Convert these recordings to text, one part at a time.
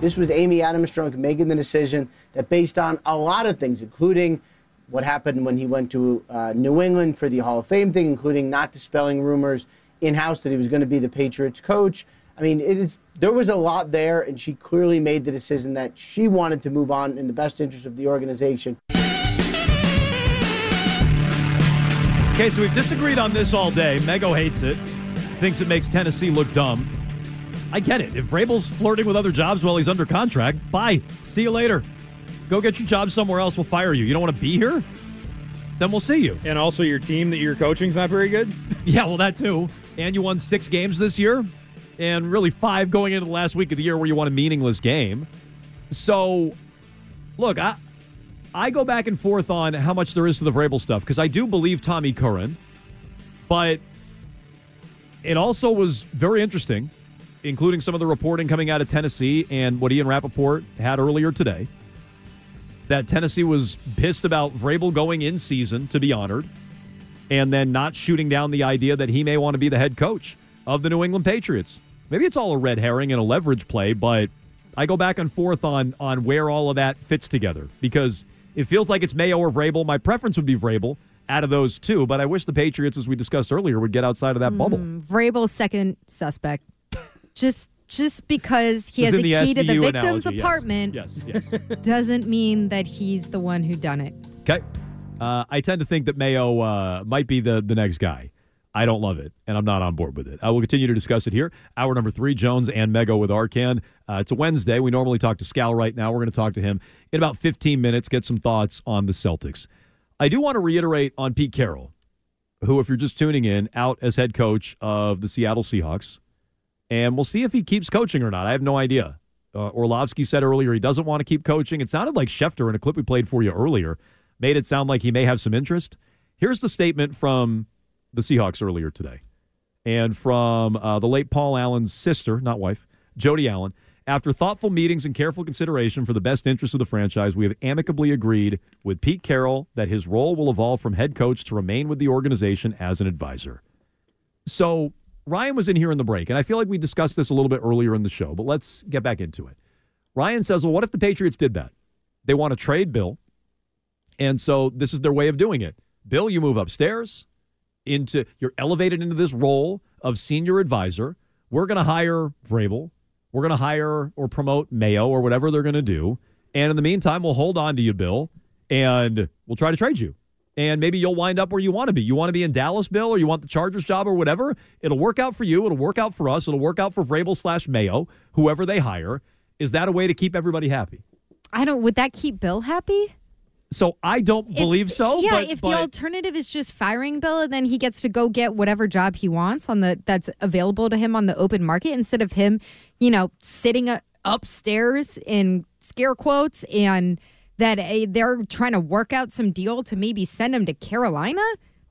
This was Amy Adams Strunk making the decision that, based on a lot of things, including what happened when he went to uh, New England for the Hall of Fame thing, including not dispelling rumors in house that he was going to be the Patriots coach. I mean, it is there was a lot there, and she clearly made the decision that she wanted to move on in the best interest of the organization. Okay, so we've disagreed on this all day. Mego hates it, thinks it makes Tennessee look dumb. I get it. If Vrabel's flirting with other jobs while he's under contract, bye. See you later. Go get your job somewhere else. We'll fire you. You don't want to be here? Then we'll see you. And also, your team that you're coaching's not very good. Yeah, well, that too. And you won six games this year, and really five going into the last week of the year where you won a meaningless game. So, look, I I go back and forth on how much there is to the Vrabel stuff because I do believe Tommy Curran, but it also was very interesting including some of the reporting coming out of Tennessee and what Ian Rapoport had earlier today, that Tennessee was pissed about Vrabel going in season to be honored and then not shooting down the idea that he may want to be the head coach of the New England Patriots. Maybe it's all a red herring and a leverage play, but I go back and forth on on where all of that fits together because it feels like it's Mayo or Vrabel. My preference would be Vrabel out of those two, but I wish the Patriots, as we discussed earlier, would get outside of that mm, bubble. Vrabel's second suspect just just because he has a key to the victim's analogy, apartment yes. Yes, yes. doesn't mean that he's the one who done it. Okay. Uh, I tend to think that Mayo uh, might be the, the next guy. I don't love it, and I'm not on board with it. I will continue to discuss it here. Hour number three, Jones and Mego with Arcand. Uh, it's a Wednesday. We normally talk to Scal right now. We're going to talk to him in about 15 minutes, get some thoughts on the Celtics. I do want to reiterate on Pete Carroll, who, if you're just tuning in, out as head coach of the Seattle Seahawks and we'll see if he keeps coaching or not. I have no idea. Uh, Orlovsky said earlier he doesn't want to keep coaching. It sounded like Schefter in a clip we played for you earlier made it sound like he may have some interest. Here's the statement from the Seahawks earlier today, and from uh, the late Paul Allen's sister, not wife, Jody Allen. After thoughtful meetings and careful consideration for the best interests of the franchise, we have amicably agreed with Pete Carroll that his role will evolve from head coach to remain with the organization as an advisor. So Ryan was in here in the break, and I feel like we discussed this a little bit earlier in the show, but let's get back into it. Ryan says, Well, what if the Patriots did that? They want to trade Bill, and so this is their way of doing it. Bill, you move upstairs into, you're elevated into this role of senior advisor. We're going to hire Vrabel. We're going to hire or promote Mayo or whatever they're going to do. And in the meantime, we'll hold on to you, Bill, and we'll try to trade you and maybe you'll wind up where you want to be. You want to be in Dallas, Bill, or you want the Chargers job or whatever. It'll work out for you. It'll work out for us. It'll work out for Vrabel slash Mayo, whoever they hire. Is that a way to keep everybody happy? I don't. Would that keep Bill happy? So I don't if, believe so. Yeah, but, if but, the alternative is just firing Bill, and then he gets to go get whatever job he wants on the that's available to him on the open market instead of him, you know, sitting uh, upstairs in scare quotes and that uh, they're trying to work out some deal to maybe send him to Carolina?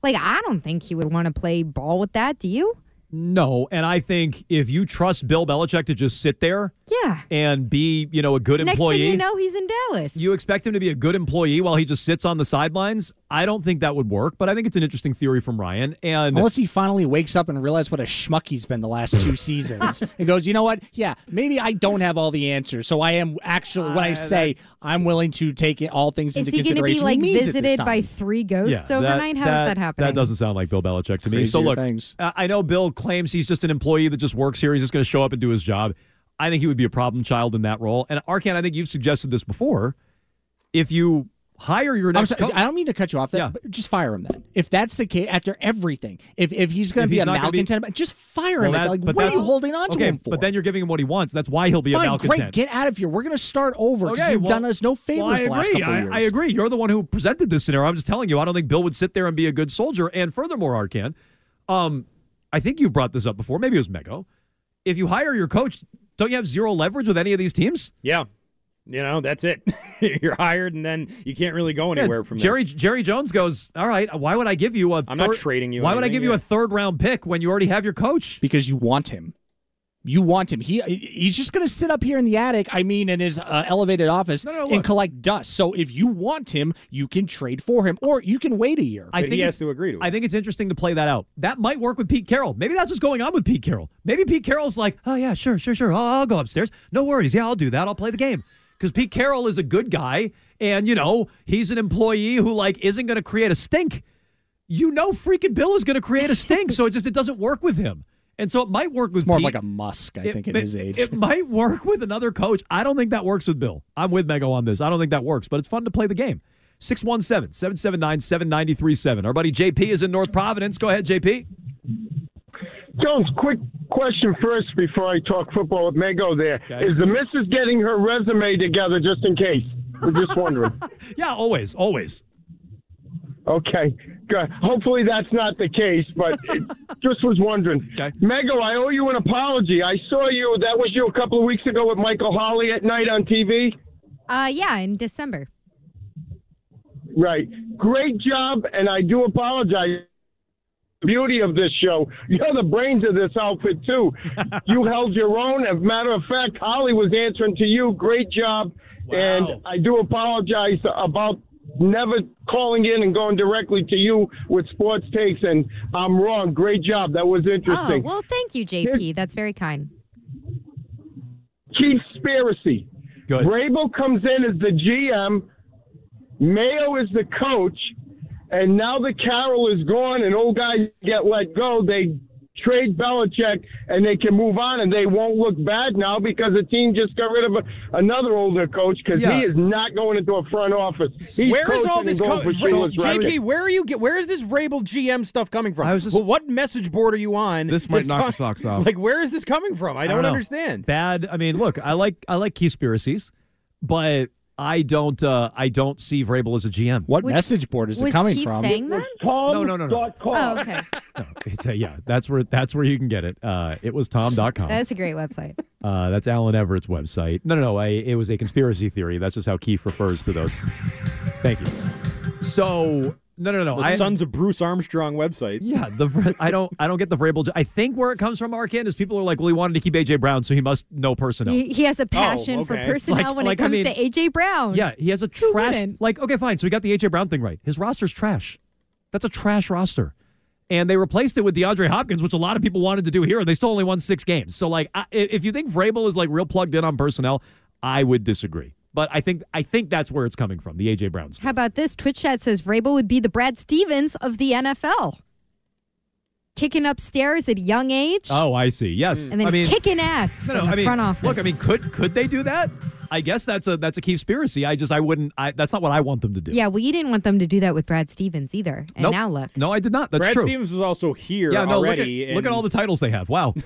Like, I don't think he would want to play ball with that. Do you? No, and I think if you trust Bill Belichick to just sit there, yeah, and be you know a good Next employee, thing you know he's in Dallas. You expect him to be a good employee while he just sits on the sidelines. I don't think that would work, but I think it's an interesting theory from Ryan. And unless he finally wakes up and realizes what a schmuck he's been the last two seasons, and goes, you know what? Yeah, maybe I don't have all the answers, so I am actually when I uh, say I'm willing to take it, all things is into he consideration. Is he going to be like visited by three ghosts yeah, overnight? How that, is that happening? That doesn't sound like Bill Belichick to me. so look, things. I know Bill claims he's just an employee that just works here. He's just going to show up and do his job. I think he would be a problem child in that role. And Arcand, I think you've suggested this before. If you hire your next sorry, I don't mean to cut you off. That, yeah. but just fire him then. If that's the case, after everything, if, if he's going to be a malcontent, be, just fire well, him. That, like, what are you holding on okay, to him for? But then you're giving him what he wants. That's why he'll be Fine, a malcontent. Great, get out of here. We're going to start over because okay, you've well, done us no favors well, I last couple I, years. I agree. You're the one who presented this scenario. I'm just telling you, I don't think Bill would sit there and be a good soldier. And furthermore, Arcand, um, I think you brought this up before. Maybe it was Mego. If you hire your coach, Don't you have zero leverage with any of these teams? Yeah. You know, that's it. You're hired, and then you can't really go anywhere Yeah, from there. Jerry Jerry Jones goes, all right. Why would I give you a? I'm not trading you Why would I anything, give you a third round pick when you already have your coach? because you want him. You want him. He he's just going to sit up here in the attic. I mean, in his uh, elevated office No, no, and collect dust. So if you want him, you can trade for him, or you can wait a year. I But think he has it's- to agree to it. I think it's interesting to play that out. That might work with Pete Carroll. Maybe that's what's going on with Pete Carroll. Maybe Pete Carroll's like, oh yeah, sure, sure, sure. I'll, I'll go upstairs. No worries. Yeah, I'll do that. I'll play the game because Pete Carroll is a good guy, and you know he's an employee who like isn't going to create a stink. You know, freaking Bill is going to create a stink, so it just it doesn't work with him. And so it might work with it's more of Pete. like a Musk, I It- think, at it- his age. It might work with another coach. I don't think that works with Bill. I'm with Mego on this. I don't think that works, but it's fun to play the game. 617 779 7937. Our buddy JP is in North Providence. Go ahead, JP. Jones, quick question first before I talk football with Mego there. Okay. Is the missus getting her resume together just in case? We're just wondering. Yeah, always, always. okay, good. Hopefully that's not the case, but just was wondering. Okay. Mego, I owe you an apology. I saw you, that was you a couple of weeks ago with Michael Holley at night on TV. Uh, yeah, in December. Right. Great job, and I do apologize. Beauty of this show. You're the brains of this outfit, too. you held your own. As a matter of fact, Holley was answering to you. Great job. Wow. And I do apologize about never calling in and going directly to you with sports takes, and I'm wrong. Great job. That was Oh, interesting. well, thank you, JP. That's very kind. Conspiracy. Good. Vrabel comes in as the GM. Mayo is the coach, and now that Carroll is gone and old guys get let go, they trade Belichick and they can move on and they won't look bad now because the team just got rid of a, another older coach because Yeah. he is not going into a front office. He's Where is all this going coming for from? Sheila JP, where are you get where is this Vrabel GM stuff coming from? I was just- well, what message board are you on? This might that's knock your talk- socks off. Like where is this coming from? I don't, know. understand. Bad. I mean, look, I like I like conspiracies, but I don't uh I don't see Vrabel as a GM. what Was- message board is Was it coming Keith from? saying that? Tom No, no, no, no. Oh, okay. No, it's a, yeah, that's where that's where you can get it. Uh, it was tom.com. That's a great website. Uh, that's Alan Everett's website. No, no, no. I, it was a conspiracy theory. That's just how Keith refers to those. Thank you. So, no, no, no. The I, Sons of Bruce Armstrong website. yeah, the I don't I don't get the Vrabel. I think where it comes from, Arcand, is people are like, well, he wanted to keep AJ Brown, so he must know personnel. He, he has a oh, passion for okay. personnel Like- when like, it I comes mean- to AJ Brown. yeah, he has a Who trash. wouldn't? Like, okay, fine. So we got the AJ Brown thing right. His roster's trash. That's a trash roster. And they replaced it with DeAndre Hopkins, which a lot of people wanted to do here, and they still only won six games. So, like, I, if you think Vrabel is like real plugged in on personnel, I would disagree. But I think I think that's where it's coming from, the AJ Brown stuff. How about this? Twitch chat says Vrabel would be the Brad Stevens of the NFL. Kicking upstairs at a young age Oh, I see. Yes, and then I mean, kicking ass no, no, from I the mean, front office. look, I mean, could could they do that? I guess that's a that's a conspiracy. I just I wouldn't. I, that's not what I want them to do. yeah, well, you didn't want them to do that with Brad Stevens either. And Nope. now look. No, I did not. That's true. Brad true. Stevens was also here yeah, no. Look at already. look at all the titles they have. Wow.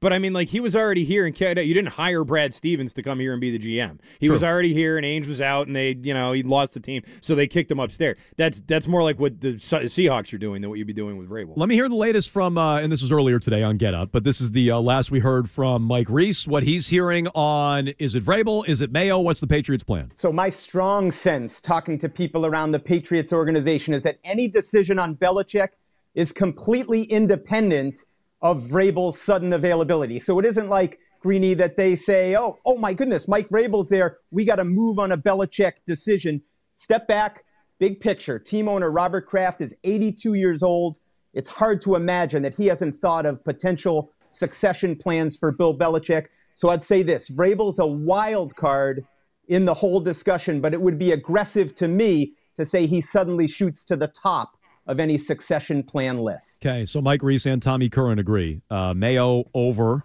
But I mean, like he was already here, and Canada. You didn't hire Brad Stevens to come here and be the GM. He True. was already here, and Ainge was out, and they, you know, he lost the team, so they kicked him upstairs. That's that's more like what the Seahawks are doing than what you'd be doing with Vrabel. Let me hear the latest from, uh, and this was earlier today on Get Up, but this is the uh, last we heard from Mike Reiss. What he's hearing on is it Vrabel? Is it Mayo? What's the Patriots' plan? So, my strong sense, talking to people around the Patriots organization, is that any decision on Belichick is completely independent of Vrabel's sudden availability. So, it isn't like Greeny that they say, oh, oh my goodness, Mike Vrabel's there. We got to move on a Belichick decision. Step back, big picture. Team owner Robert Kraft is 82 years old. It's hard to imagine that he hasn't thought of potential succession plans for Bill Belichick. So, I'd say this Vrabel's a wild card in the whole discussion, but it would be aggressive to me to say he suddenly shoots to the top of any succession plan list. Okay, so Mike Reiss and Tommy Curran agree. Uh, Mayo over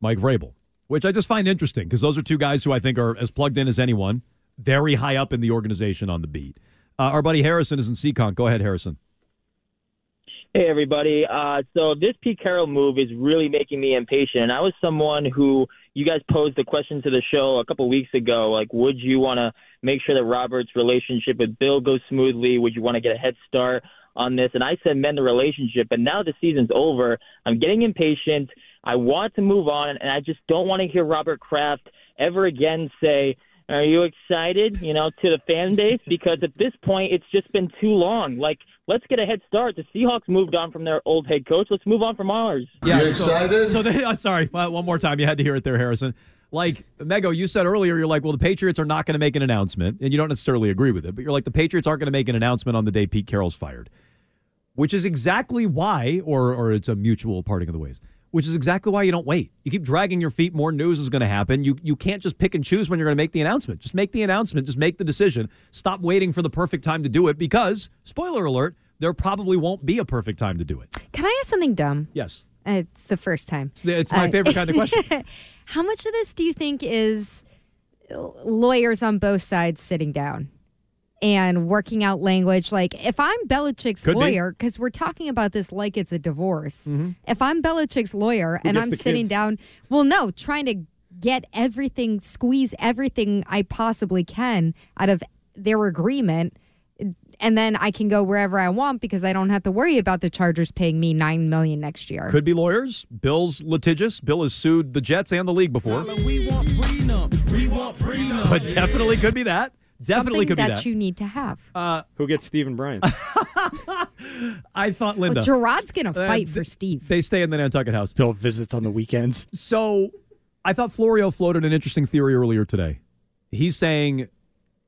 Mike Vrabel, which I just find interesting because those are two guys who I think are as plugged in as anyone, very high up in the organization on the beat. Uh, our buddy Harrison is in Seekonk. Go ahead, Harrison. Hey, everybody. Uh, so this Pete Carroll move is really making me impatient. I was someone who you guys posed the question to the show a couple weeks ago, like, would you want to make sure that Robert's relationship with Bill goes smoothly? Would you want to get a head start on this? And I said mend the relationship. But now the season's over. I'm getting impatient. I want to move on, and I just don't want to hear Robert Kraft ever again say, "Are you excited?" You know, to the fan base because at this point it's just been too long. Like, let's get a head start. The Seahawks moved on from their old head coach. Let's move on from ours. Yeah, so, so they, uh, sorry, uh, one more time. You had to hear it there, Harrison. Like Mego, you said earlier, you're like, well, the Patriots are not going to make an announcement, and you don't necessarily agree with it, but you're like, the Patriots aren't going to make an announcement on the day Pete Carroll's fired, which is exactly why, or or it's a mutual parting of the ways, which is exactly why you don't wait. You keep dragging your feet. More news is going to happen. You you can't just pick and choose when you're going to make the announcement. Just make the announcement. Just make the decision. Stop waiting for the perfect time to do it because, spoiler alert, there probably won't be a perfect time to do it. Can I ask something dumb? Yes. It's the first time. It's, the- it's my Uh, favorite kind of question. How much of this do you think is lawyers on both sides sitting down and working out language? Like, if I'm Belichick's Could lawyer, because we're talking about this like it's a divorce. Mm-hmm. If I'm Belichick's lawyer and I'm sitting kids? down, well, no, trying to get everything, squeeze everything I possibly can out of their agreement. And then I can go wherever I want because I don't have to worry about the Chargers paying me nine million next year. Could be lawyers. Bill's litigious. Bill has sued the Jets and the league before. So it definitely could be that. Definitely Something could be that that. you need to have. uh, Who gets Stephen Bryant? I thought Well, Linda. Gerard's gonna fight Uh, for Steve. they stay in the Nantucket house. Bill visits on the weekends. So I thought Florio floated an interesting theory earlier today. He's saying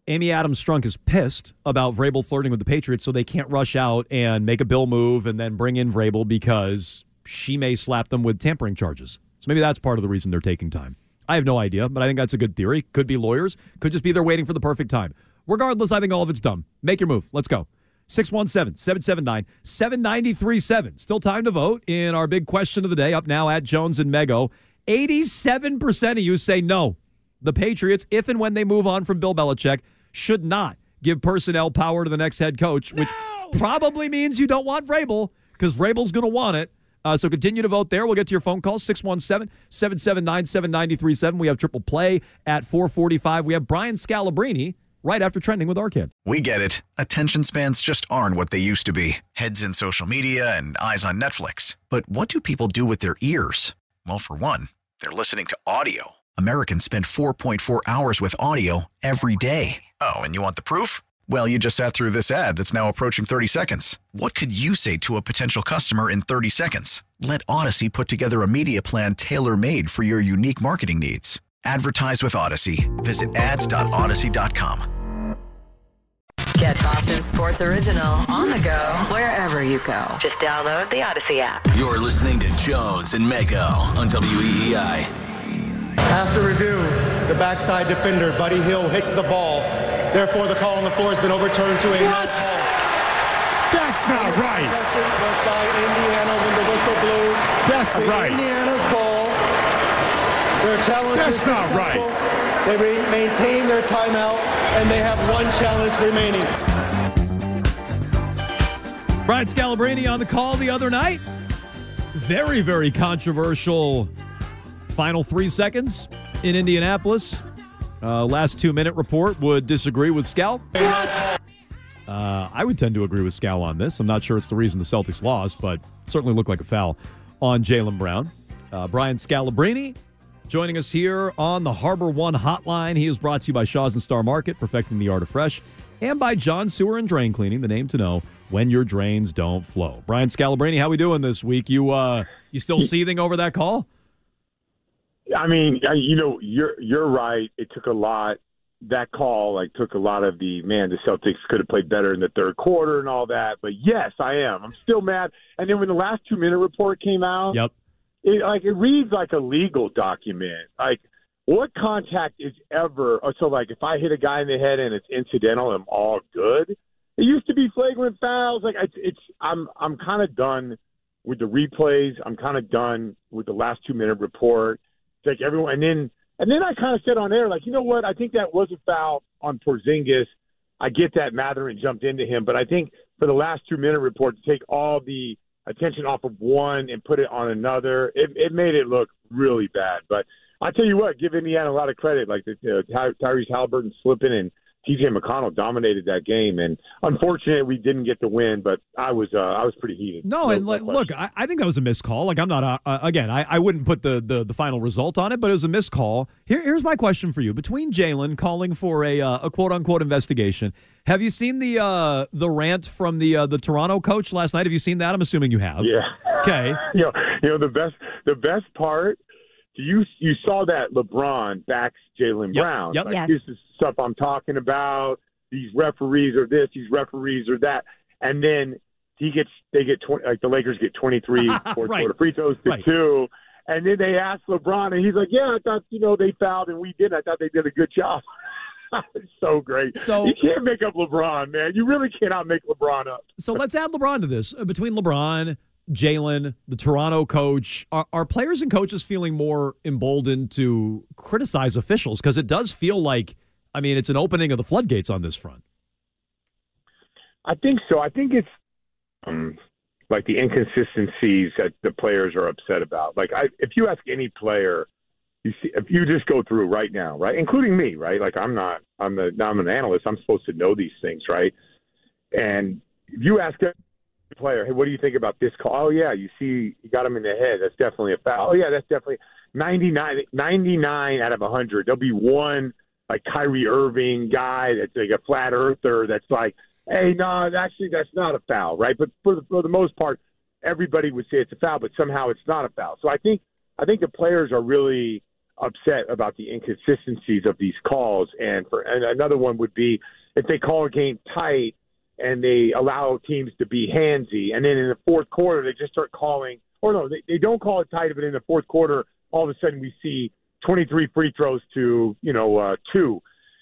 Amy Adams Strunk is pissed about Vrabel flirting with the Patriots, so they can't rush out and make a bill move and then bring in Vrabel because she may slap them with tampering charges. So maybe that's part of the reason they're taking time. I have no idea, but I think that's a good theory. Could be lawyers, could just be they're waiting for the perfect time. Regardless, I think all of it's dumb. Make your move. Let's go. 617 779 7937. Still time to vote in our big question of the day up now at Jones and Mego. 87% of you say no. The Patriots, if and when they move on from Bill Belichick, should not give personnel power to the next head coach, which probably means you don't want Vrabel because Vrabel's going to want it. Uh, so continue to vote there. We'll get to your phone calls 617 779 7937. We have triple play at 445. We have Brian Scalabrine right after trending with Arcand. We get it. Attention spans just aren't what they used to be heads in social media and eyes on Netflix. But what do people do with their ears? Well, for one, they're listening to audio. Americans spend 4.4 hours with audio every day. Oh, and you want the proof? Well, you just sat through this ad that's now approaching 30 seconds. What could you say to a potential customer in 30 seconds? Let Odyssey put together a media plan tailor made for your unique marketing needs. Advertise with Odyssey. Visit ads.odyssey.com. Get Boston Sports Original on the go wherever you go. Just download the Odyssey app. You're listening to Jones and Mego on WEEI. After review, the backside defender, Buddy Hield, hits the ball. Therefore, the call on the floor has been overturned to a What? That's not right. Possession was by Indiana when the whistle blew. That's With right. Indiana's ball. Their challenge That's is not successful. They re- maintain their timeout, and they have one challenge remaining. Brian Scalabrine on the call the other night. Very, very controversial final three seconds in Indianapolis. Uh, last two minute report would disagree with Scal. What? Uh, I would tend to agree with Scal on this. I'm not sure it's the reason the Celtics lost, but certainly looked like a foul on Jaylen Brown. Uh, Brian Scalabrine joining us here on the Harbor One hotline. He is brought to you by Shaw's and Star Market, perfecting the art of fresh, and by John Sewer and Drain Cleaning, the name to know when your drains don't flow. Brian Scalabrine, how we doing this week? You uh, you still seething over that call? I mean, I- you know, you're you're right. It took a lot. That call like took a lot of the man. The Celtics could have played better in the third quarter and all that. But yes, I am. I'm still mad. And then when the last two minute report came out, Yep. it like it reads like a legal document. Like what contact is ever? oh, So like if I hit a guy in the head and it's incidental, I'm all good. It used to be flagrant fouls. Like it's, it's I'm I'm kind of done with the replays. I'm kind of done with the last two minute report. Like everyone, and then and then I kind of said on air, like, you know what? I think that was a foul on Porzingis. I get that Mathurin jumped into him, but I think for the last two minute report to take all the attention off of one and put it on another, it, it made it look really bad. But I tell you what, give Indiana a lot of credit, like the, uh, Ty, Tyrese Halliburton slipping and TJ McConnell dominated that game, and unfortunately, we didn't get the win. But I was uh, I was pretty heated. No, and like, look, I, I think that was a missed call. Like I'm not uh, uh, again, I, I wouldn't put the, the the final result on it, but it was a missed call. Here, here's my question for you: Between Jaylen calling for a uh, a quote unquote investigation, have you seen the uh, the rant from the uh, the Toronto coach last night? Have you seen that? I'm assuming you have. Yeah. Okay. you know, you know the best the best part. You you saw that LeBron backs Jaylen Yep, Brown. yep. Like, Yes. This is stuff I'm talking about. These referees are this. These referees are that. And then he gets they get 20, like the Lakers get 23 fourth Right. quarter free throws to Right. two. And then they ask LeBron, and he's like, "Yeah, I thought you know they fouled and we did. I thought they did a good job." it's so great. So- you can't make up LeBron, man. You really cannot make LeBron up. So let's add LeBron to this. Uh, Between LeBron, Jaylen, the Toronto coach, are, are players and coaches feeling more emboldened to criticize officials? Because it does feel like, I mean, it's an opening of the floodgates on this front. I think so. I think it's um, like the inconsistencies that the players are upset about. Like, I, if you ask any player, you see, if you just go through right now, right, including me, right? Like, I'm not, I'm the, I'm an analyst. I'm supposed to know these things, right? And if you ask a player, hey, what do you think about this call? Oh yeah, you see, you got him in the head. That's definitely a foul. Oh yeah, that's definitely 99, 99 out of 100. There'll be one like Kyrie Irving guy that's like a flat earther that's like, hey, no, actually that's not a foul, right? But for the, for the most part, everybody would say it's a foul, but somehow it's not a foul. So I think I think the players are really upset about the inconsistencies of these calls. And for and another one would be if they call a game tight and they allow teams to be handsy, and then in the fourth quarter they just start calling, or no, they, they don't call it tight, but in the fourth quarter all of a sudden we see 23 free throws to you know uh, two.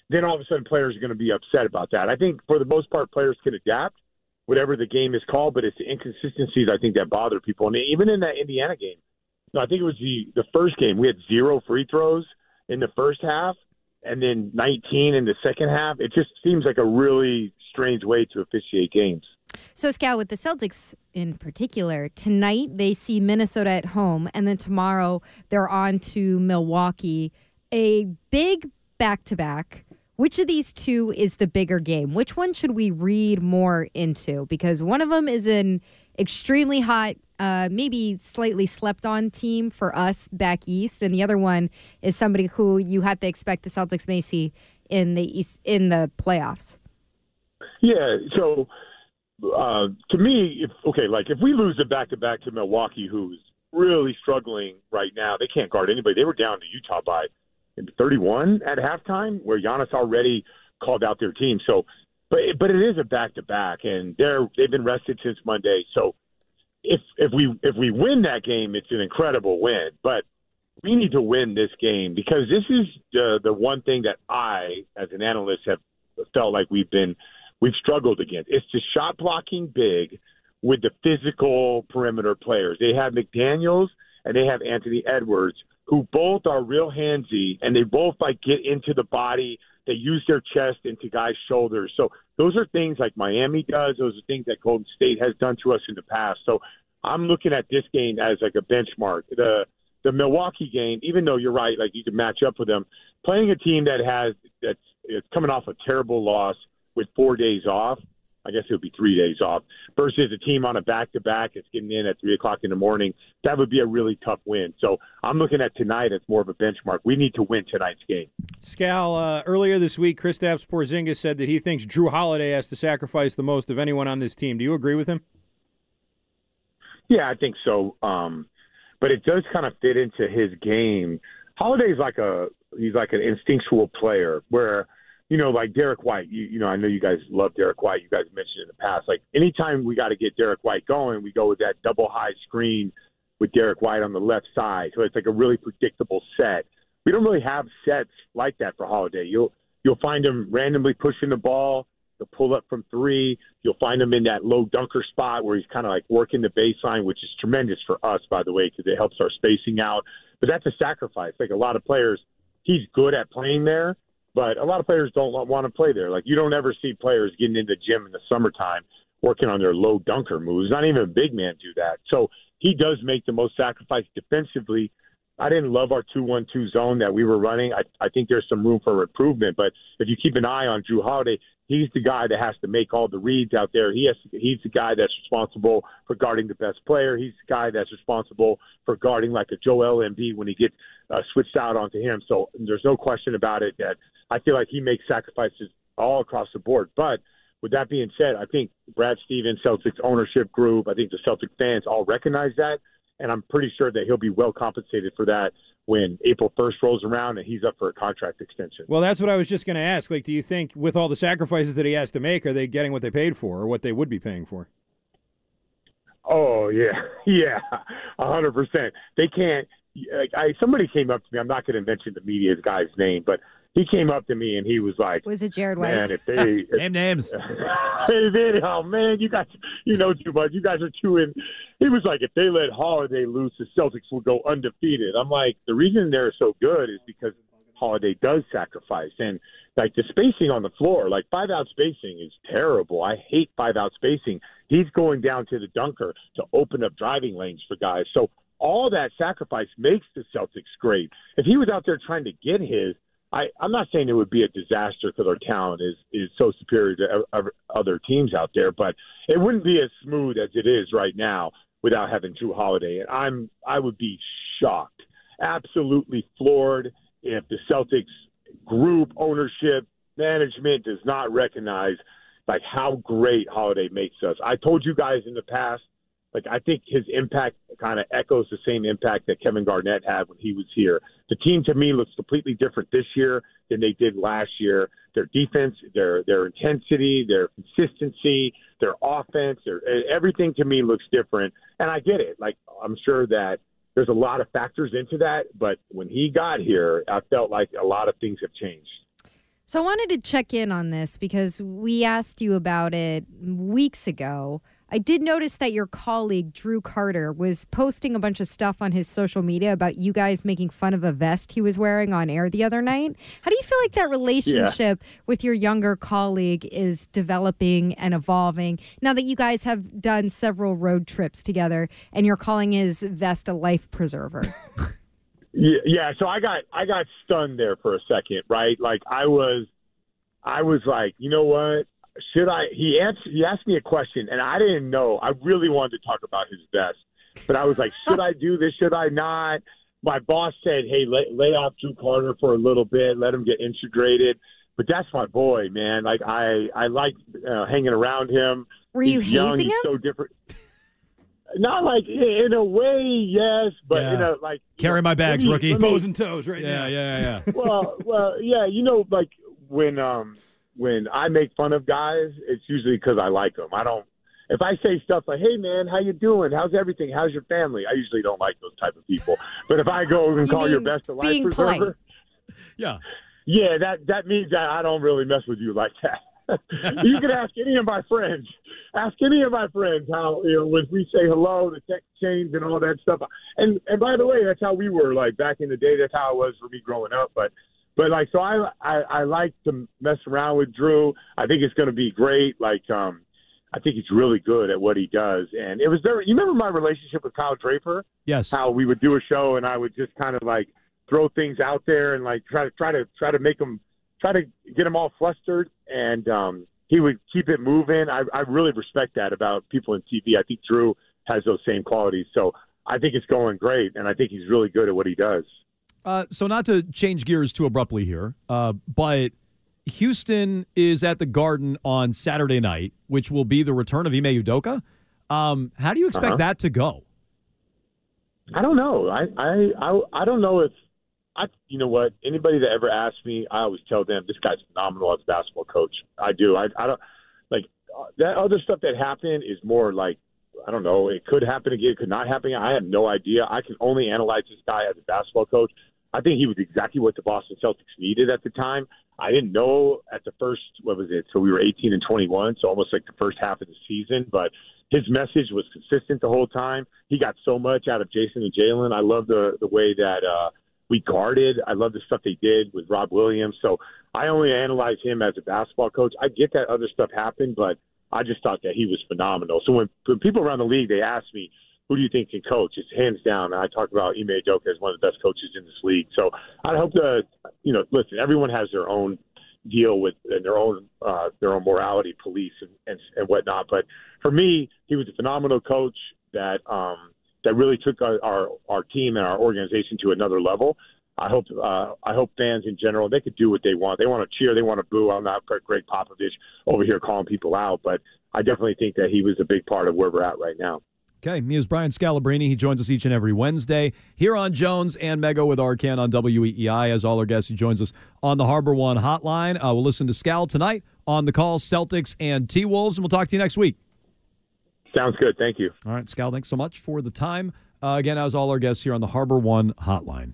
Then all of a sudden players are going to be upset about that. I think for the most part players can adapt whatever the game is called, but it's the inconsistencies I think that bother people. And even in that Indiana game, no, I think it was the the first game. We had zero free throws in the first half, and then 19 in the second half. It just seems like a really strange way to officiate games. So, Scout, with the Celtics in particular, tonight they see Minnesota at home, and then tomorrow they're on to Milwaukee. A big back to back. Which of these two is the bigger game? Which one should we read more into? Because one of them is an extremely hot, uh, maybe slightly slept on team for us back east, and the other one is somebody who you had to expect the Celtics may see in the east in the playoffs. Yeah. So uh, to me, if okay, like if we lose the back to back to Milwaukee, who's really struggling right now, they can't guard anybody. They were down to Utah by 31 at halftime, where Giannis already called out their team. So, but but it is a back to back, and they're they've been rested since Monday. So if if we if we win that game, it's an incredible win. But we need to win this game because this is the the one thing that I, as an analyst, have felt like we've been we've struggled against. It's the shot blocking big with the physical perimeter players. They have McDaniels and they have Anthony Edwards, who both are real handsy and they both like get into the body. They use their chest into guys' shoulders. So those are things like Miami does. Those are things that Golden State has done to us in the past. So I'm looking at this game as like a benchmark. The the Milwaukee game, even though you're right, like you can match up with them, playing a team that has that's it's coming off a terrible loss with four days off. I guess it would be three days off versus a team on a back to back that's getting in at three o'clock in the morning. That would be a really tough win. So I'm looking at tonight as more of a benchmark. We need to win tonight's game. Scal, uh, earlier this week, Kristaps Porzingis said that he thinks Jrue Holiday has to sacrifice the most of anyone on this team. Do you agree with him? Yeah, I think so. Um, but it does kind of fit into his game. Holiday's like a he's like an instinctual player where you know like Derrick White. You, you know I know you guys love Derrick White. You guys mentioned in the past like anytime we got to get Derrick White going, we go with that double high screen with Derrick White on the left side. So it's like a really predictable set. We don't really have sets like that for Holiday. You'll you'll find him randomly pushing the ball. He'll pull up from three. You'll find him in that low dunker spot where he's kind of like working the baseline, which is tremendous for us, by the way, because it helps our spacing out. But that's a sacrifice. Like a lot of players, he's good at playing there, but a lot of players don't want to play there. Like you don't ever see players getting into the gym in the summertime working on their low dunker moves. Not even a big man do that. So he does make the most sacrifice defensively. I didn't love our two-one-two zone that we were running. I, I think there's some room for improvement. But if you keep an eye on Jrue Holiday, he's the guy that has to make all the reads out there. He has. To, he's the guy that's responsible for guarding the best player. He's the guy that's responsible for guarding like a Joel Embiid when he gets uh, switched out onto him. So there's no question about it that I feel like he makes sacrifices all across the board. But with that being said, I think Brad Stevens, Celtics ownership group, I think the Celtic fans all recognize that and I'm pretty sure that he'll be well compensated for that when April 1st rolls around and he's up for a contract extension. Well, that's what I was just going to ask. Like, do you think with all the sacrifices that he has to make, are they getting what they paid for or what they would be paying for? Oh yeah, yeah, a hundred percent. They can't. I somebody came up to me. I'm not going to mention the media guy's name, but he came up to me and he was like, Was it Jared Weiss? "Man, if they if, Name names. hey, man, oh man, you guys, you know too much. You guys are too in. He was like, if they let Holiday loose, the Celtics will go undefeated. I'm like, the reason they're so good is because Holiday does sacrifice and like the spacing on the floor, like five out spacing is terrible. I hate five out spacing. He's going down to the dunker to open up driving lanes for guys. So all that sacrifice makes the Celtics great. If he was out there trying to get his, I, I'm not saying it would be a disaster because our talent is is so superior to o- other teams out there, but it wouldn't be as smooth as it is right now without having Jrue Holiday. And I'm I would be shocked, absolutely floored if the Celtics group ownership management does not recognize like how great Holiday makes us. I told you guys in the past like I think his impact kind of echoes the same impact that Kevin Garnett had when he was here. The team to me looks completely different this year than they did last year. Their defense, their their intensity, their consistency, their offense, their everything to me looks different. And I get it. Like I'm sure that there's a lot of factors into that, but when he got here, I felt like a lot of things have changed. So I wanted to check in on this because we asked you about it weeks ago. I did notice that your colleague, Drew Carter, was posting a bunch of stuff on his social media about you guys making fun of a vest he was wearing on air the other night. How do you feel like that relationship with your younger colleague is developing and evolving now that you guys have done several road trips together and you're calling his vest a life preserver? Yeah, yeah. So I got I got stunned there for a second, right? Like I was, I was like, you know what? Should I? He answered. He asked me a question, and I didn't know. I really wanted to talk about his vest, but I was like, should I do this? Should I not? My boss said, hey, lay, lay off Drew Carter for a little bit, let him get integrated. But that's my boy, man. Like I, I like uh, hanging around him. Were you He's young, hazing he's him? so different. Not like in a way, yes, but in Yeah. a like Carry my bags, me- rookie. let me- Toes and toes right now. Yeah, now. yeah, yeah. well, well, yeah, you know, like when um when I make fun of guys, it's usually because I like them. I don't. If I say stuff like, "Hey, man, how you doing? How's everything? How's your family?" I usually don't like those type of people. But if I go and You call your best a life preserver, polite. Yeah. yeah, that that means that I don't really mess with you like that. you can ask any of my friends. Ask any of my friends how you know when we say hello, the text change and all that stuff. And and by the way, that's how we were like back in the day. That's how it was for me growing up. But but like so, I I, I like to mess around with Drew. I think it's going to be great. Like um, I think he's really good at what he does. And it was very. You remember my relationship with Kyle Draper? Yes. How we would do a show and I would just kind of like throw things out there and like try to try to try to make them try to get them all flustered and um he would keep it moving. I, I really respect that about people in TV. I think Drew has those same qualities. So I think it's going great, and I think he's really good at what he does. Uh, so not to change gears too abruptly here, uh, but Houston is at the Garden on Saturday night, which will be the return of Ime Udoka. Um, how do you expect Uh-huh. that to go? I don't know. I I I, I don't know if I. You know what? Anybody that ever asks me, I always tell them this guy's phenomenal as a basketball coach. I do. I I don't like uh, that other stuff that happened is more like I don't know. It could happen again. It could not happen. Again. I have no idea. I can only analyze this guy as a basketball coach. I think he was exactly what the Boston Celtics needed at the time. I didn't know at the first what was it? So we were 18 and 21, so almost like the first half of the season. But his message was consistent the whole time. He got so much out of Jayson and Jaylen. I love the the way that uh, we guarded. I love the stuff they did with Rob Williams. So I only analyze him as a basketball coach. I get that other stuff happened, but I just thought that he was phenomenal. So when, when people around the league they ask me who do you think can coach? It's hands down. I talk about Ime Udoka as one of the best coaches in this league. So I hope that you know, listen, everyone has their own deal with and their own uh, their own morality police and, and and whatnot. But for me, he was a phenomenal coach that um, that really took our, our our team and our organization to another level. I hope uh, I hope fans in general they could do what they want. They want to cheer, they want to boo. I'm not Gregg Popovich over here calling people out, but I definitely think that he was a big part of where we're at right now. Okay, me is Brian Scalabrine. He joins us each and every Wednesday here on Jones and Mego with Arcand on WEEI. As all our guests, he joins us on the Harbor One hotline. Uh, we'll listen to Scal tonight on the call, Celtics and T Wolves, and we'll talk to you next week. Sounds good. Thank you. All right, Scal, thanks so much for the time. Uh, again, as all our guests here on the Harbor One hotline.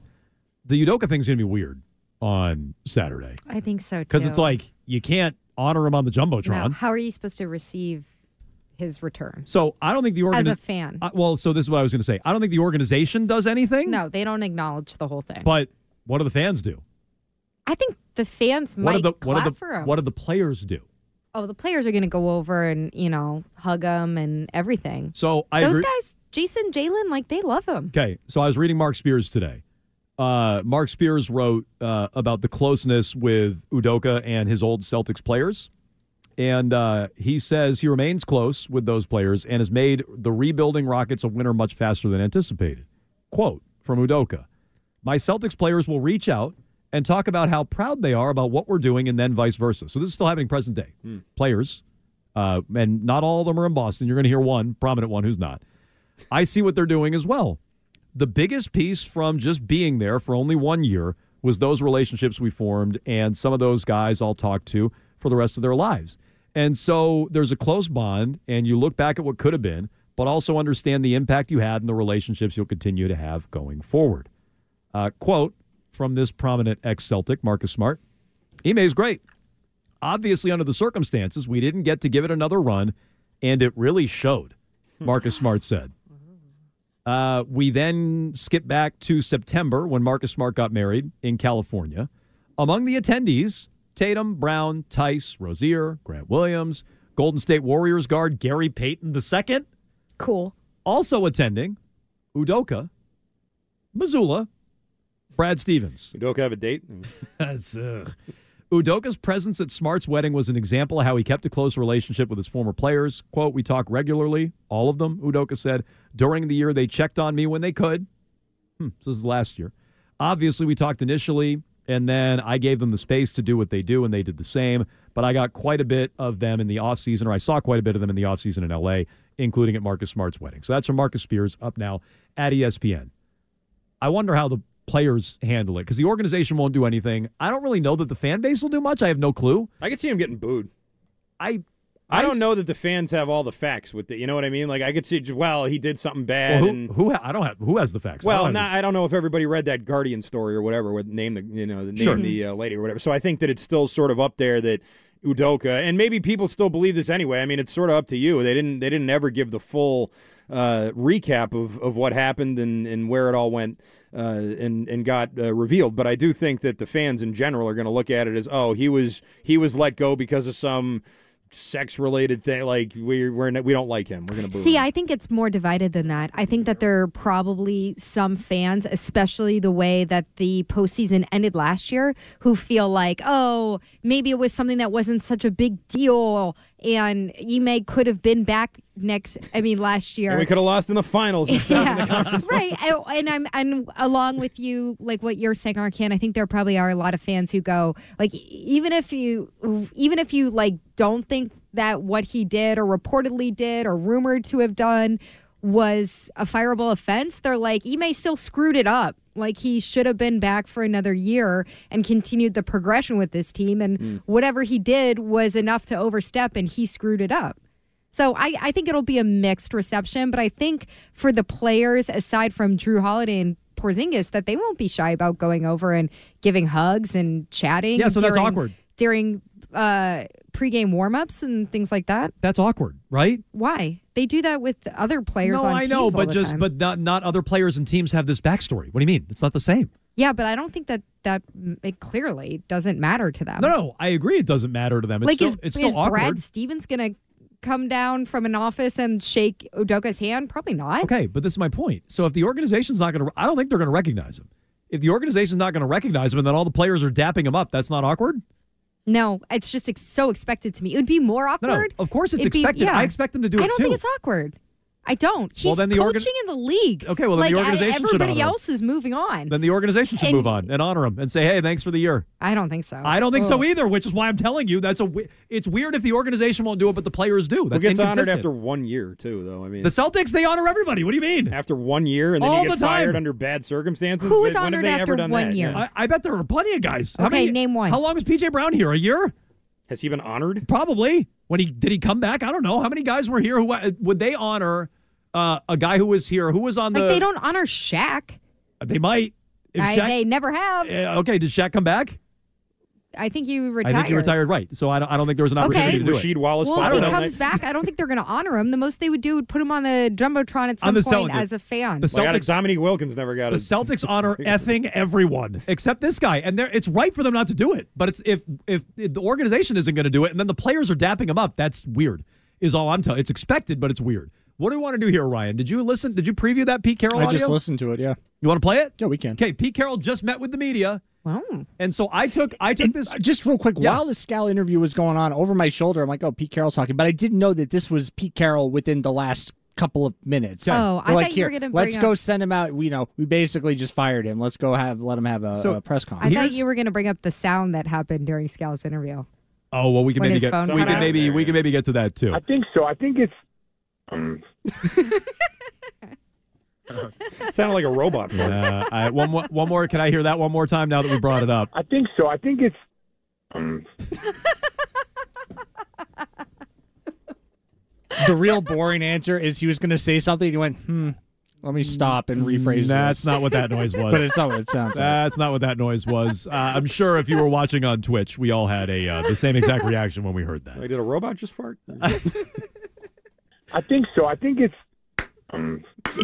The Udoka thing's going to be weird on Saturday I think so too. because it's like you can't honor him on the Jumbotron. Now, how are you supposed to receive his return? So I don't think the organization As a fan. well, so this is what I was going to say. I don't think the organization does anything. No, they don't acknowledge the whole thing. But what do the fans do? I think the fans What might do the clap what do for him. what do the players do? oh, the players are going to go over and you know hug him and everything. So I Those agree. guys, Jayson, Jaylen, like they love him. Okay, so I was reading Marc Spears today. Uh, Marc Spears wrote uh, about the closeness with Udoka and his old Celtics players. And uh, he says he remains close with those players and has made the rebuilding Rockets a winner much faster than anticipated. Quote from Udoka My Celtics players will reach out and talk about how proud they are about what we're doing, and then vice versa. So this is still happening present day. Players, uh, and not all of them are in Boston. You're going to hear one prominent one who's not. I see what they're doing as well. The biggest piece from just being there for only one year was those relationships we formed, and some of those guys I'll talk to for the rest of their lives. And so there's a close bond, and you look back at what could have been, but also understand the impact you had and the relationships you'll continue to have going forward. Uh, quote from this prominent ex Celtic, Marcus Smart Ime is great. Obviously, under the circumstances, we didn't get to give it another run, and it really showed, Marcus Smart said. Uh, we then skip back to September when Marcus Smart got married in California. Among the attendees, Tatum, Brown, Theis, Rozier, Grant Williams, Golden State Warriors guard Gary Payton II. Cool. Also attending, Udoka, Mazzulla, Brad Stevens. Udoka have a date? That's, uh, Udoka's presence at Smart's wedding was an example of how he kept a close relationship with his former players. Quote, we talk regularly, all of them, Udoka said. During the year, they checked on me when they could. Hmm, so this is last year. Obviously, we talked initially, and then I gave them the space to do what they do, and they did the same. But I got quite a bit of them in the offseason, or I saw quite a bit of them in the offseason in LA, including at Marcus Smart's wedding. So that's from Marcus Spears up now at ESPN. I wonder how the players handle it because the organization won't do anything. I don't really know that the fan base will do much. I have no clue. I could see him getting booed. I I don't know that the fans have all the facts with it. You know what I mean? Like I could see, well, he did something bad. Well, who, and, who I don't have who has the facts. Well, have not, I don't know if everybody read that Guardian story or whatever with name the you know the name Sure. the uh, lady or whatever. So I think that it's still sort of up there that Udoka and maybe people still believe this anyway. I mean, it's sort of up to you. They didn't they didn't ever give the full uh, recap of, of what happened and, and where it all went uh, and and got uh, revealed. But I do think that the fans in general are going to look at it as oh he was he was let go because of some sex related thing. Like we we're we don't like him. We're going to boo. See, him. I think it's more divided than that. I think that there are probably some fans, especially the way that the postseason ended last year, who feel like, oh, maybe it was something that wasn't such a big deal, and Ime could have been back next. I mean, last year. and we could have lost in the finals. in the right I- and i'm and along with you like what you're saying arcand i think there probably are a lot of fans who go like even if you even if you like don't think that what he did or reportedly did or rumored to have done was a fireable offense they're like Ime still screwed it up like he should have been back for another year and continued the progression with this team and mm. whatever he did was enough to overstep and he screwed it up so I, I think it'll be a mixed reception, but I think for the players, aside from Jrue Holiday and Porzingis, that they won't be shy about going over and giving hugs and chatting. Yeah, so that's awkward. during uh, pregame warmups and things like that. That's awkward, right? Why they do that with other players? no, on I know, but just time. but not not other players and teams have this backstory. What do you mean? It's not the same. yeah, but I don't think that that it clearly doesn't matter to them. No, no, I agree. It doesn't matter to them. It's like still, is, it's still is awkward. Brad Stevens gonna come down from an office and shake Udoka's hand? Probably not. Okay, but this is my point. So if the organization's not going to, I don't think they're going to recognize him. If the organization's not going to recognize him and then all the players are dapping him up, that's not awkward? No, it's just ex- so expected to me. It would be more awkward. no. Of course it's It'd be- expected. yeah. I expect them to do it. I don't too. think it's awkward. I don't. He's Well, then the organ- coaching in the league. Okay, well, then like, the I- organization should Everybody honor him. else is moving on. Then the organization should And- move on and honor him and say, "Hey, thanks for the year." I don't think so. I don't think so either, which is why I'm telling you that's a. It's weird if the organization won't do it, but the players do. Who That's gets honored after one year too, though? I mean, the Celtics, they honor everybody. What do you mean? after one year, and then All you get the time. fired under bad circumstances. Who was when have honored they after ever done one that? year? Yeah. I, I bet there are plenty of guys. How Okay, many- name one. How long was PJ Brown here? A year? Has he been honored? Probably. When he did he come back? I don't know. How many guys were here? Who uh, would they honor? Uh, a guy who was here, who was on the. They don't honor Shaq. They might. If I, Shaq- they never have. Uh, okay, did Shaq come back? I think you retired. I think he retired, right? So I don't, I don't think there was an Okay. opportunity to do Rasheed it. Wallace. Well, if he know. comes back, I don't think they're going to honor him. The most they would do would put him on the jumbotron at some point as a fan. The Like, Celtics, Dominique Wilkins never got the a Celtics honor effing everyone except this guy, and they're- it's right for them not to do it. But it's if if, if the organization isn't going to do it, and then the players are dapping him up, that's weird. Is all I'm telling. It's expected, but it's weird. What do we want to do here, Ryan? Did you listen? Did you preview that Pete Carroll I audio? just listened to it. Yeah. You want to play it? Yeah, we can. Okay, Pete Carroll just met with the media, Wow. and so I took I took And, this. uh, just real quick, Yeah. while the Scal interview was going on over my shoulder, I'm like, oh, Pete Carroll's talking, but I didn't know that this was Pete Carroll within the last couple of minutes. Oh, We're I like, thought you were gonna let's bring go up- send him out. We know we basically just fired him. Let's go have let him have a, So, a press conference. I conference. thought Here's- you were going to bring up the sound that happened during Scal's interview. Oh well, we can When maybe get we can out? maybe we can maybe get to that too. I think so. I think it's. Um, sounded like a robot. for. Yeah, I, one more one more. Can I hear that one more time now that we brought it up? I think so. I think it's. Um, the real boring answer is he was going to say something. And he went, hmm. Let me stop and rephrase. That's this. not what that noise was. But it's not what it sounds like. That's not what that noise was. Uh, I'm sure if you were watching on Twitch, we all had a uh, the same exact reaction when we heard that. Like, did a robot just fart? I think so. I think it's. Um,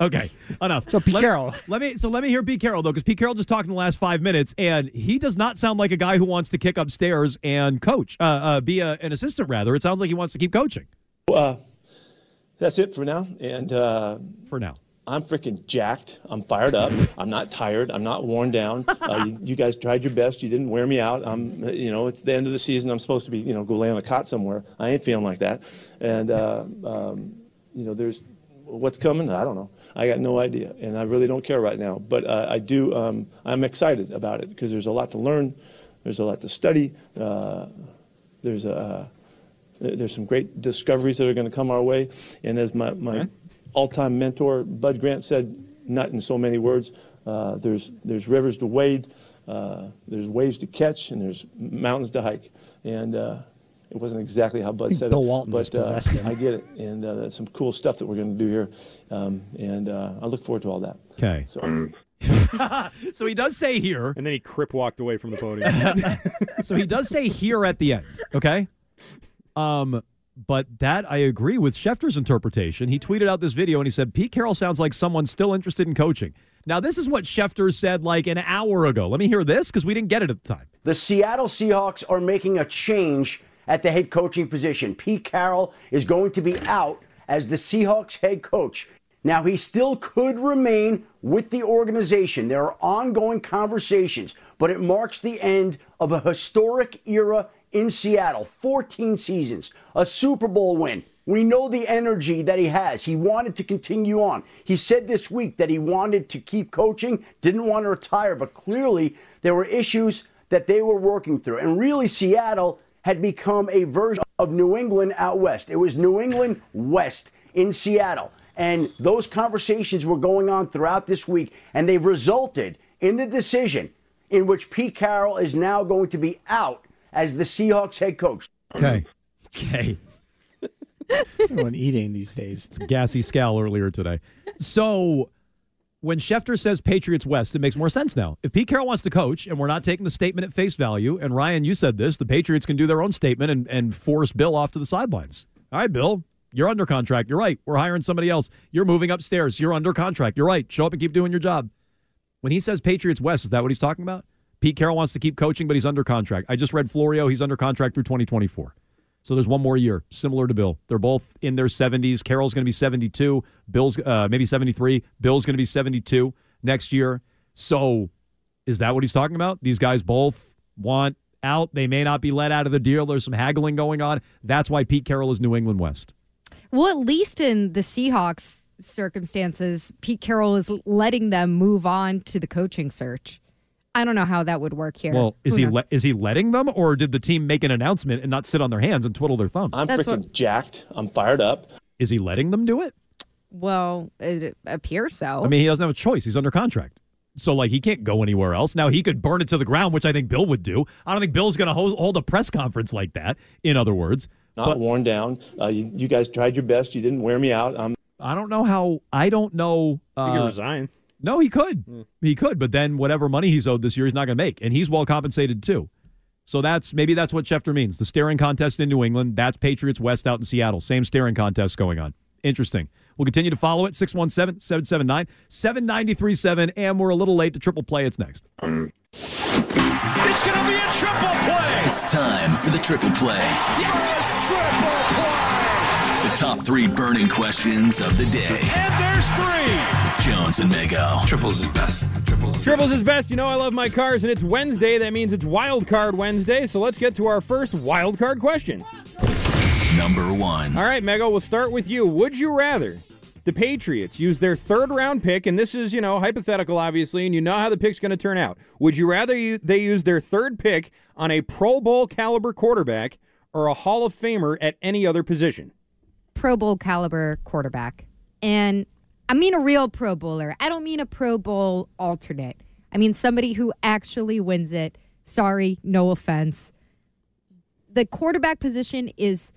Okay, enough. So Pete let, Carroll. Let me so let me hear Pete Carroll though, because Pete Carroll just talked in the last five minutes, and he does not sound like a guy who wants to kick upstairs and coach, uh, uh, be a, an assistant. Rather, it sounds like he wants to keep coaching Uh, that's it for now. And uh, for now. I'm freaking jacked. I'm fired up. I'm not tired. I'm not worn down. Uh, you, you guys tried your best. You didn't wear me out. I'm, you know, it's the end of the season. I'm supposed to be, you know, go lay on a cot somewhere. I ain't feeling like that. And, uh, um, you know, there's what's coming. I don't know. I got no idea, and I really don't care right now. But uh, I do. Um, I'm excited about it because there's a lot to learn. There's a lot to study. Uh, there's a there's some great discoveries that are going to come our way. And as my, my all-time mentor, Bud Grant, said, not in so many words, uh, there's, there's rivers to wade, uh, there's waves to catch, and there's mountains to hike. And uh, it wasn't exactly how Bud said Bill it, Walton but just possessed him. I get it. And uh, that's some cool stuff that we're going to do here. Um, and uh, I look forward to all that. Okay. So, um, So he does say here. And then he crip walked away from the podium. so he does say here at the end. Okay. Um, but that I agree with Schefter's interpretation. He tweeted out this video and he said Pete Carroll sounds like someone still interested in coaching. Now this is what Schefter said like an hour ago. Let me hear this because we didn't get it at the time. The Seattle Seahawks are making a change at the head coaching position. Pete Carroll is going to be out as the Seahawks head coach. Now, he still could remain with the organization. There are ongoing conversations, but it marks the end of a historic era in Seattle 14 seasons, a Super Bowl win. We know the energy that he has. He wanted to continue on. He said this week that he wanted to keep coaching, didn't want to retire, but clearly there were issues that they were working through. And really, Seattle had become a version of New England out west. It was New England West in Seattle. And those conversations were going on throughout this week, and they've resulted in the decision in which Pete Carroll is now going to be out as the Seahawks head coach. Okay. Okay. Everyone eating these days. It's a gassy scowl earlier today. So when Schefter says Patriots West, it makes more sense now. If Pete Carroll wants to coach and we're not taking the statement at face value, and Ryan, you said this, the Patriots can do their own statement and, and force Bill off to the sidelines. All right, Bill, you're under contract. You're right. We're hiring somebody else. You're moving upstairs. You're under contract. You're right. Show up and keep doing your job. When he says Patriots West, is that what he's talking about? Pete Carroll wants to keep coaching, but he's under contract. I just read Florio. He's under contract through 2024. So there's one more year, similar to Bill. They're both in their 70s. Carroll's going to be 72. Bill's uh, maybe 73. Bill's going to be 72 next year. So is that what he's talking about? These guys both want out. They may not be let out of the deal. There's some haggling going on. That's why Pete Carroll is New England West. Well, at least in the Seahawks circumstances, Pete Carroll is letting them move on to the coaching search. I don't know how that would work here. Well, is Who he le- is he letting them, or did the team make an announcement and not sit on their hands and twiddle their thumbs? I'm That's freaking what- jacked. I'm fired up. Is he letting them do it? well, it appears so. I mean, he doesn't have a choice. He's under contract. So, like, he can't go anywhere else. Now, he could burn it to the ground, which I think Bill would do. I don't think Bill's going to hold, hold a press conference like that, in other words. Not But worn down. Uh, you, you guys tried your best. You didn't wear me out. I'm I don't know how. I don't know. He Uh, could resign. No, he could. Mm. He could. But then whatever money he's owed this year, he's not going to make. And he's well compensated, too. So that's maybe that's what Schefter means. The staring contest in New England. That's Patriots West out in Seattle. Same staring contest going on. Interesting. We'll continue to follow it. 617 779 7937. And we're a little late to triple play. It's next. It's going to be a triple play. It's time for the triple play. Yes! Triple play. The top three burning questions of the day. And there's three. With Jones and Mego. Triples is best. Triples. Triples is best. You know I love my cars, and it's Wednesday. That means it's Wild Card Wednesday. So let's get to our first wild card question. Number one. All right, Mego, we'll start with you. Would you rather the Patriots use their third round pick, and this is, you know, hypothetical, obviously, and you know how the pick's going to turn out. Would you rather you, they use their third pick on a Pro Bowl caliber quarterback or a Hall of Famer at any other position? Pro Bowl caliber quarterback. And I mean a real Pro Bowler. I don't mean a Pro Bowl alternate. I mean somebody who actually wins it. Sorry, no offense. The quarterback position is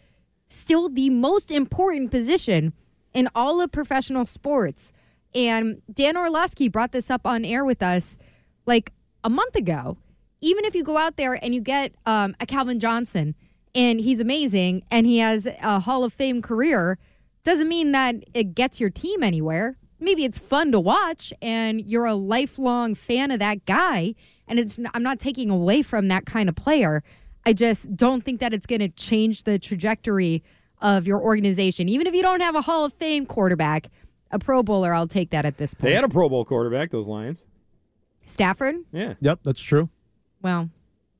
still the most important position in all of professional sports. And Dan Orlovsky brought this up on air with us like a month ago. Even if you go out there and you get um, a Calvin Johnson and he's amazing and he has a Hall of Fame career, doesn't mean that it gets your team anywhere. Maybe it's fun to watch and you're a lifelong fan of that guy. And it's I'm not taking away from that kind of player. I just don't think that it's going to change the trajectory of your organization. Even if you don't have a Hall of Fame quarterback, a Pro Bowler, I'll take that at this point. They had a Pro Bowl quarterback, those Lions. Stafford? Yeah. Yep, that's true. Well,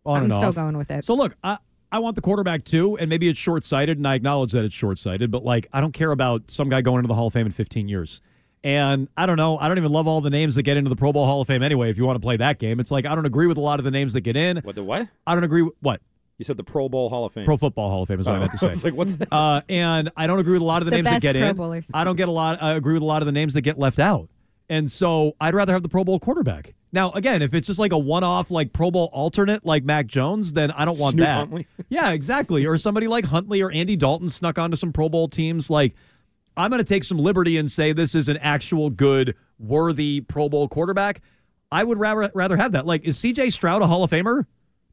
On I'm still off. going with it. So look, I I want the quarterback too, and maybe it's short sighted, and I acknowledge that it's short sighted. But like, I don't care about some guy going into the Hall of Fame in 15 years. And I don't know. I don't even love all the names that get into the Pro Bowl Hall of Fame anyway. If you want to play that game, it's like I don't agree with a lot of the names that get in. What the what? I don't agree with what You said the Pro Bowl Hall of Fame. Pro Football Hall of Fame is what I Oh, meant to say. I like, what's that? Uh, and I don't agree with a lot of the, The names that get Pro in. Bowlers. I don't get a lot. I agree with a lot of the names that get left out. And so I'd rather have the Pro Bowl quarterback. Now, again, if it's just like a one-off, like Pro Bowl alternate, like Mac Jones, then I don't want Snoop that. Huntley. yeah, exactly. Or somebody like Huntley or Andy Dalton snuck onto some Pro Bowl teams. Like, I'm going to take some liberty and say this is an actual good, worthy Pro Bowl quarterback. I would rather rather have that. Like, is C.J. Stroud a Hall of Famer?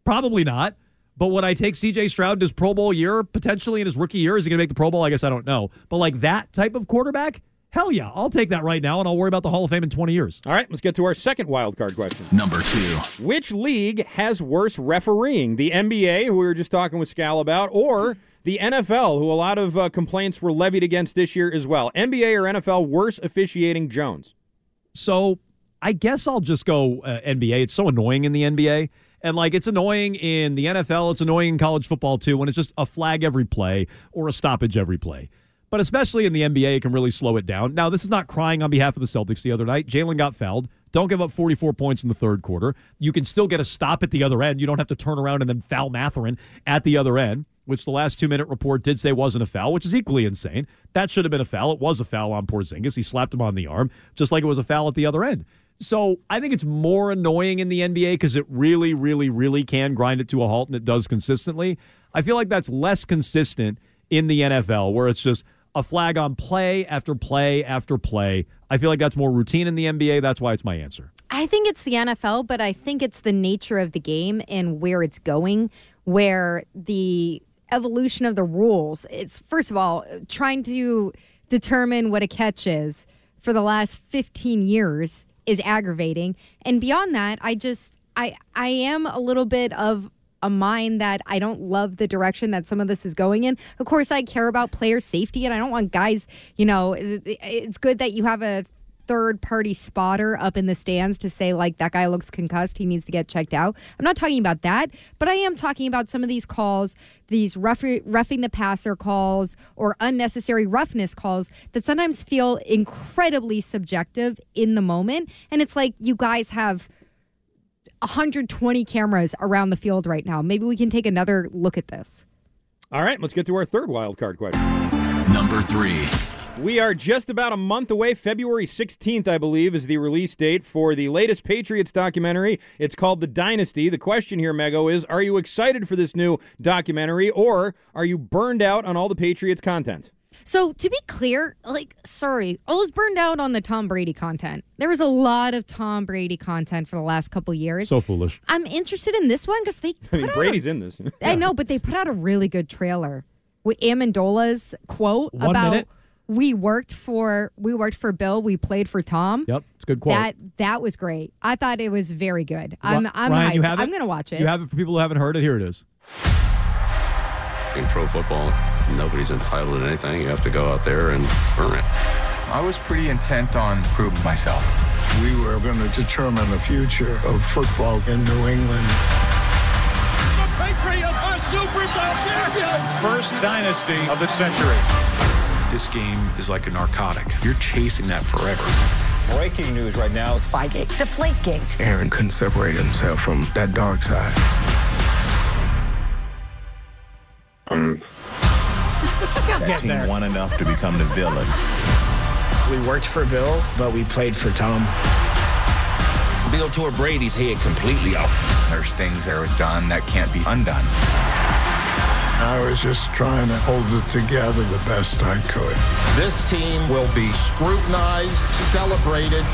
Probably not. But would I take C.J. Stroud to his Pro Bowl year potentially in his rookie year? Is he going to make the Pro Bowl? I guess I don't know. But like that type of quarterback, hell yeah, I'll take that right now, and I'll worry about the Hall of Fame in 20 years. All right, let's get to our second wild card question. Number two. Which league has worse refereeing? The NBA, who we were just talking with Scal about, or the NFL, who a lot of uh, complaints were levied against this year as well? NBA or NFL worse officiating Jones? So I guess I'll just go uh, NBA. It's so annoying in the NBA. And like it's annoying in the NFL, it's annoying in college football too when it's just a flag every play or a stoppage every play. But especially in the NBA, it can really slow it down. Now, this is not crying on behalf of the Celtics the other night. Jaylen got fouled. Don't give up 44 points in the third quarter. You can still get a stop at the other end. You don't have to turn around and then foul Mathurin at the other end, which the last two minute report did say wasn't a foul, which is equally insane. That should have been a foul. It was a foul on Porzingis. He slapped him on the arm, just like it was a foul at the other end. So I think it's more annoying in the NBA because it really, really, really can grind it to a halt, and it does consistently. I feel like that's less consistent in the NFL, where it's just a flag on play after play after play. I feel like that's more routine in the NBA. That's why it's my answer. I think it's the NFL, but I think it's the nature of the game and where it's going, where the evolution of the rules. It's first of all trying to determine what a catch is for the last 15 years is aggravating. And beyond that, I just I I am a little bit of a mind that I don't love the direction that some of this is going in. Of course, I care about player safety, and I don't want guys. You know, it's good that you have a third party spotter up in the stands to say like that guy looks concussed he needs to get checked out i'm not talking about that but i am talking about some of these calls these rough, roughing the passer calls or unnecessary roughness calls that sometimes feel incredibly subjective in the moment and it's like you guys have 120 cameras around the field right now maybe we can take another look at this All right, let's get to our third wild card question. Number three. We are just about a month away. February 16th, I believe, is the release date for the latest Patriots documentary. It's called The Dynasty. The question here, Mego, is are you excited for this new documentary or are you burned out on all the Patriots content? So to be clear, like, sorry, I was burned out on the Tom Brady content. There was a lot of Tom Brady content for the last couple years. So foolish. I'm interested in this one because they. I mean, out Brady's a, in this. I know, but they put out a really good trailer with Amendola's quote One about minute. we worked for we worked for Bill, we played for Tom. Yep, it's a good quote. That that was great. I thought it was very good. I'm Ri- I'm Ryan, you hyped. have it? I'm gonna watch it. You have it for people who haven't heard it. Here it is. In pro football, nobody's entitled to anything. You have to go out there and earn it. I was pretty intent on proving myself. We were going to determine the future of football in New England. The Patriots are Super Bowl champions. First dynasty of the century. This game is like a narcotic. You're chasing that forever. Breaking news right now. Spygate. Deflategate. Aaron couldn't separate himself from that dark side. Um, Scott, that get team there. won enough to become the villain. We worked for Bill, but we played for Tom. Bill tore Brady's head completely off. There's things that are done that can't be undone. I was just trying to hold it together the best I could. This team will be scrutinized, celebrated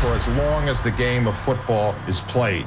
for as long as the game of football is played.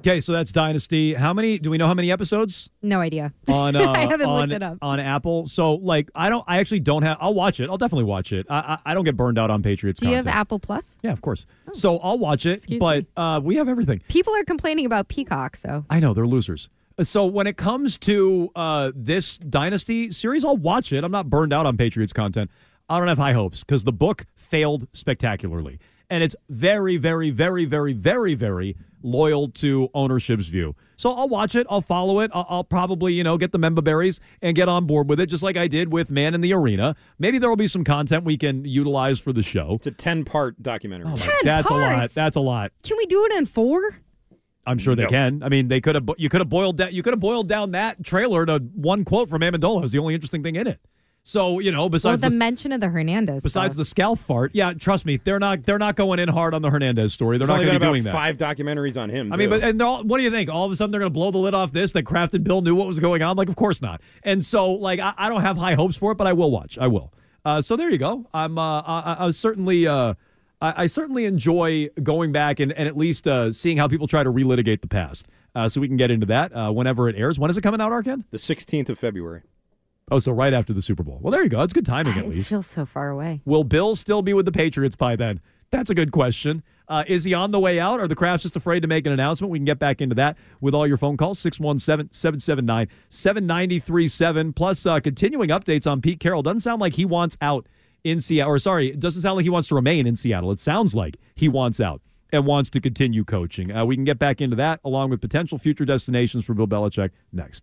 Okay, so that's Dynasty. How many? Do we know how many episodes No idea. on? Uh, I haven't on, looked it up. on Apple. So like, I don't. I actually don't have. I'll watch it. I'll definitely watch it. I I, I don't get burned out on Patriots. Do you have. Apple Plus? Yeah, of course. So I'll watch it. Excuse but me? uh, we have everything. People are complaining about Peacock, so I know they're losers. So when it comes to uh, this Dynasty series, I'll watch it. I'm not burned out on Patriots content. I don't have high hopes because the book failed spectacularly, and it's very, very, very, very, very, very loyal to ownership's view. So I'll watch it. I'll follow it. I'll, I'll probably, you know, get the member berries and get on board with it, just like I did with Man in the Arena. Maybe there will be some content we can utilize for the show. It's a 10 part documentary. That's a lot. That's a lot. can we do it in four? I'm sure they No. can. I mean, they could have. You could have boiled down. You could have boiled down that trailer to one quote from Amendola. It was the only interesting thing in it. So you know, Well, besides the the, mention of the Hernandez. besides stuff. the scalp fart, yeah, trust me, they're not. They're not going in hard on the Hernandez story. They're There's not going to been be about doing that. five documentaries on him. I mean, but and they're all, what do you think? All of a sudden they're going to blow the lid off this that Kraft and Bill knew what was going on? Like, of course not. And so, like, I, I don't have high hopes for it, but I will watch. I will. Uh, so there you go. I'm. Uh, I, I was certainly. Uh, I, I certainly enjoy going back and, and at least uh, seeing how people try to relitigate the past. Uh, so we can get into that uh, whenever it airs. When is it coming out, Arcand? the 16th of February. Oh, so right after the Super Bowl. Well, there you go. It's good timing at least. Still so far away. Will Bill still be with the Patriots by then? That's a good question. Uh, is he on the way out? Are the Krafts just afraid to make an announcement? We can get back into that with all your phone calls 617 779 7937. Plus, uh, continuing updates on Pete Carroll. Doesn't sound like he wants out in Seattle. Or, sorry, it doesn't sound like he wants to remain in Seattle. It sounds like he wants out and wants to continue coaching. Uh, we can get back into that along with potential future destinations for Bill Belichick next.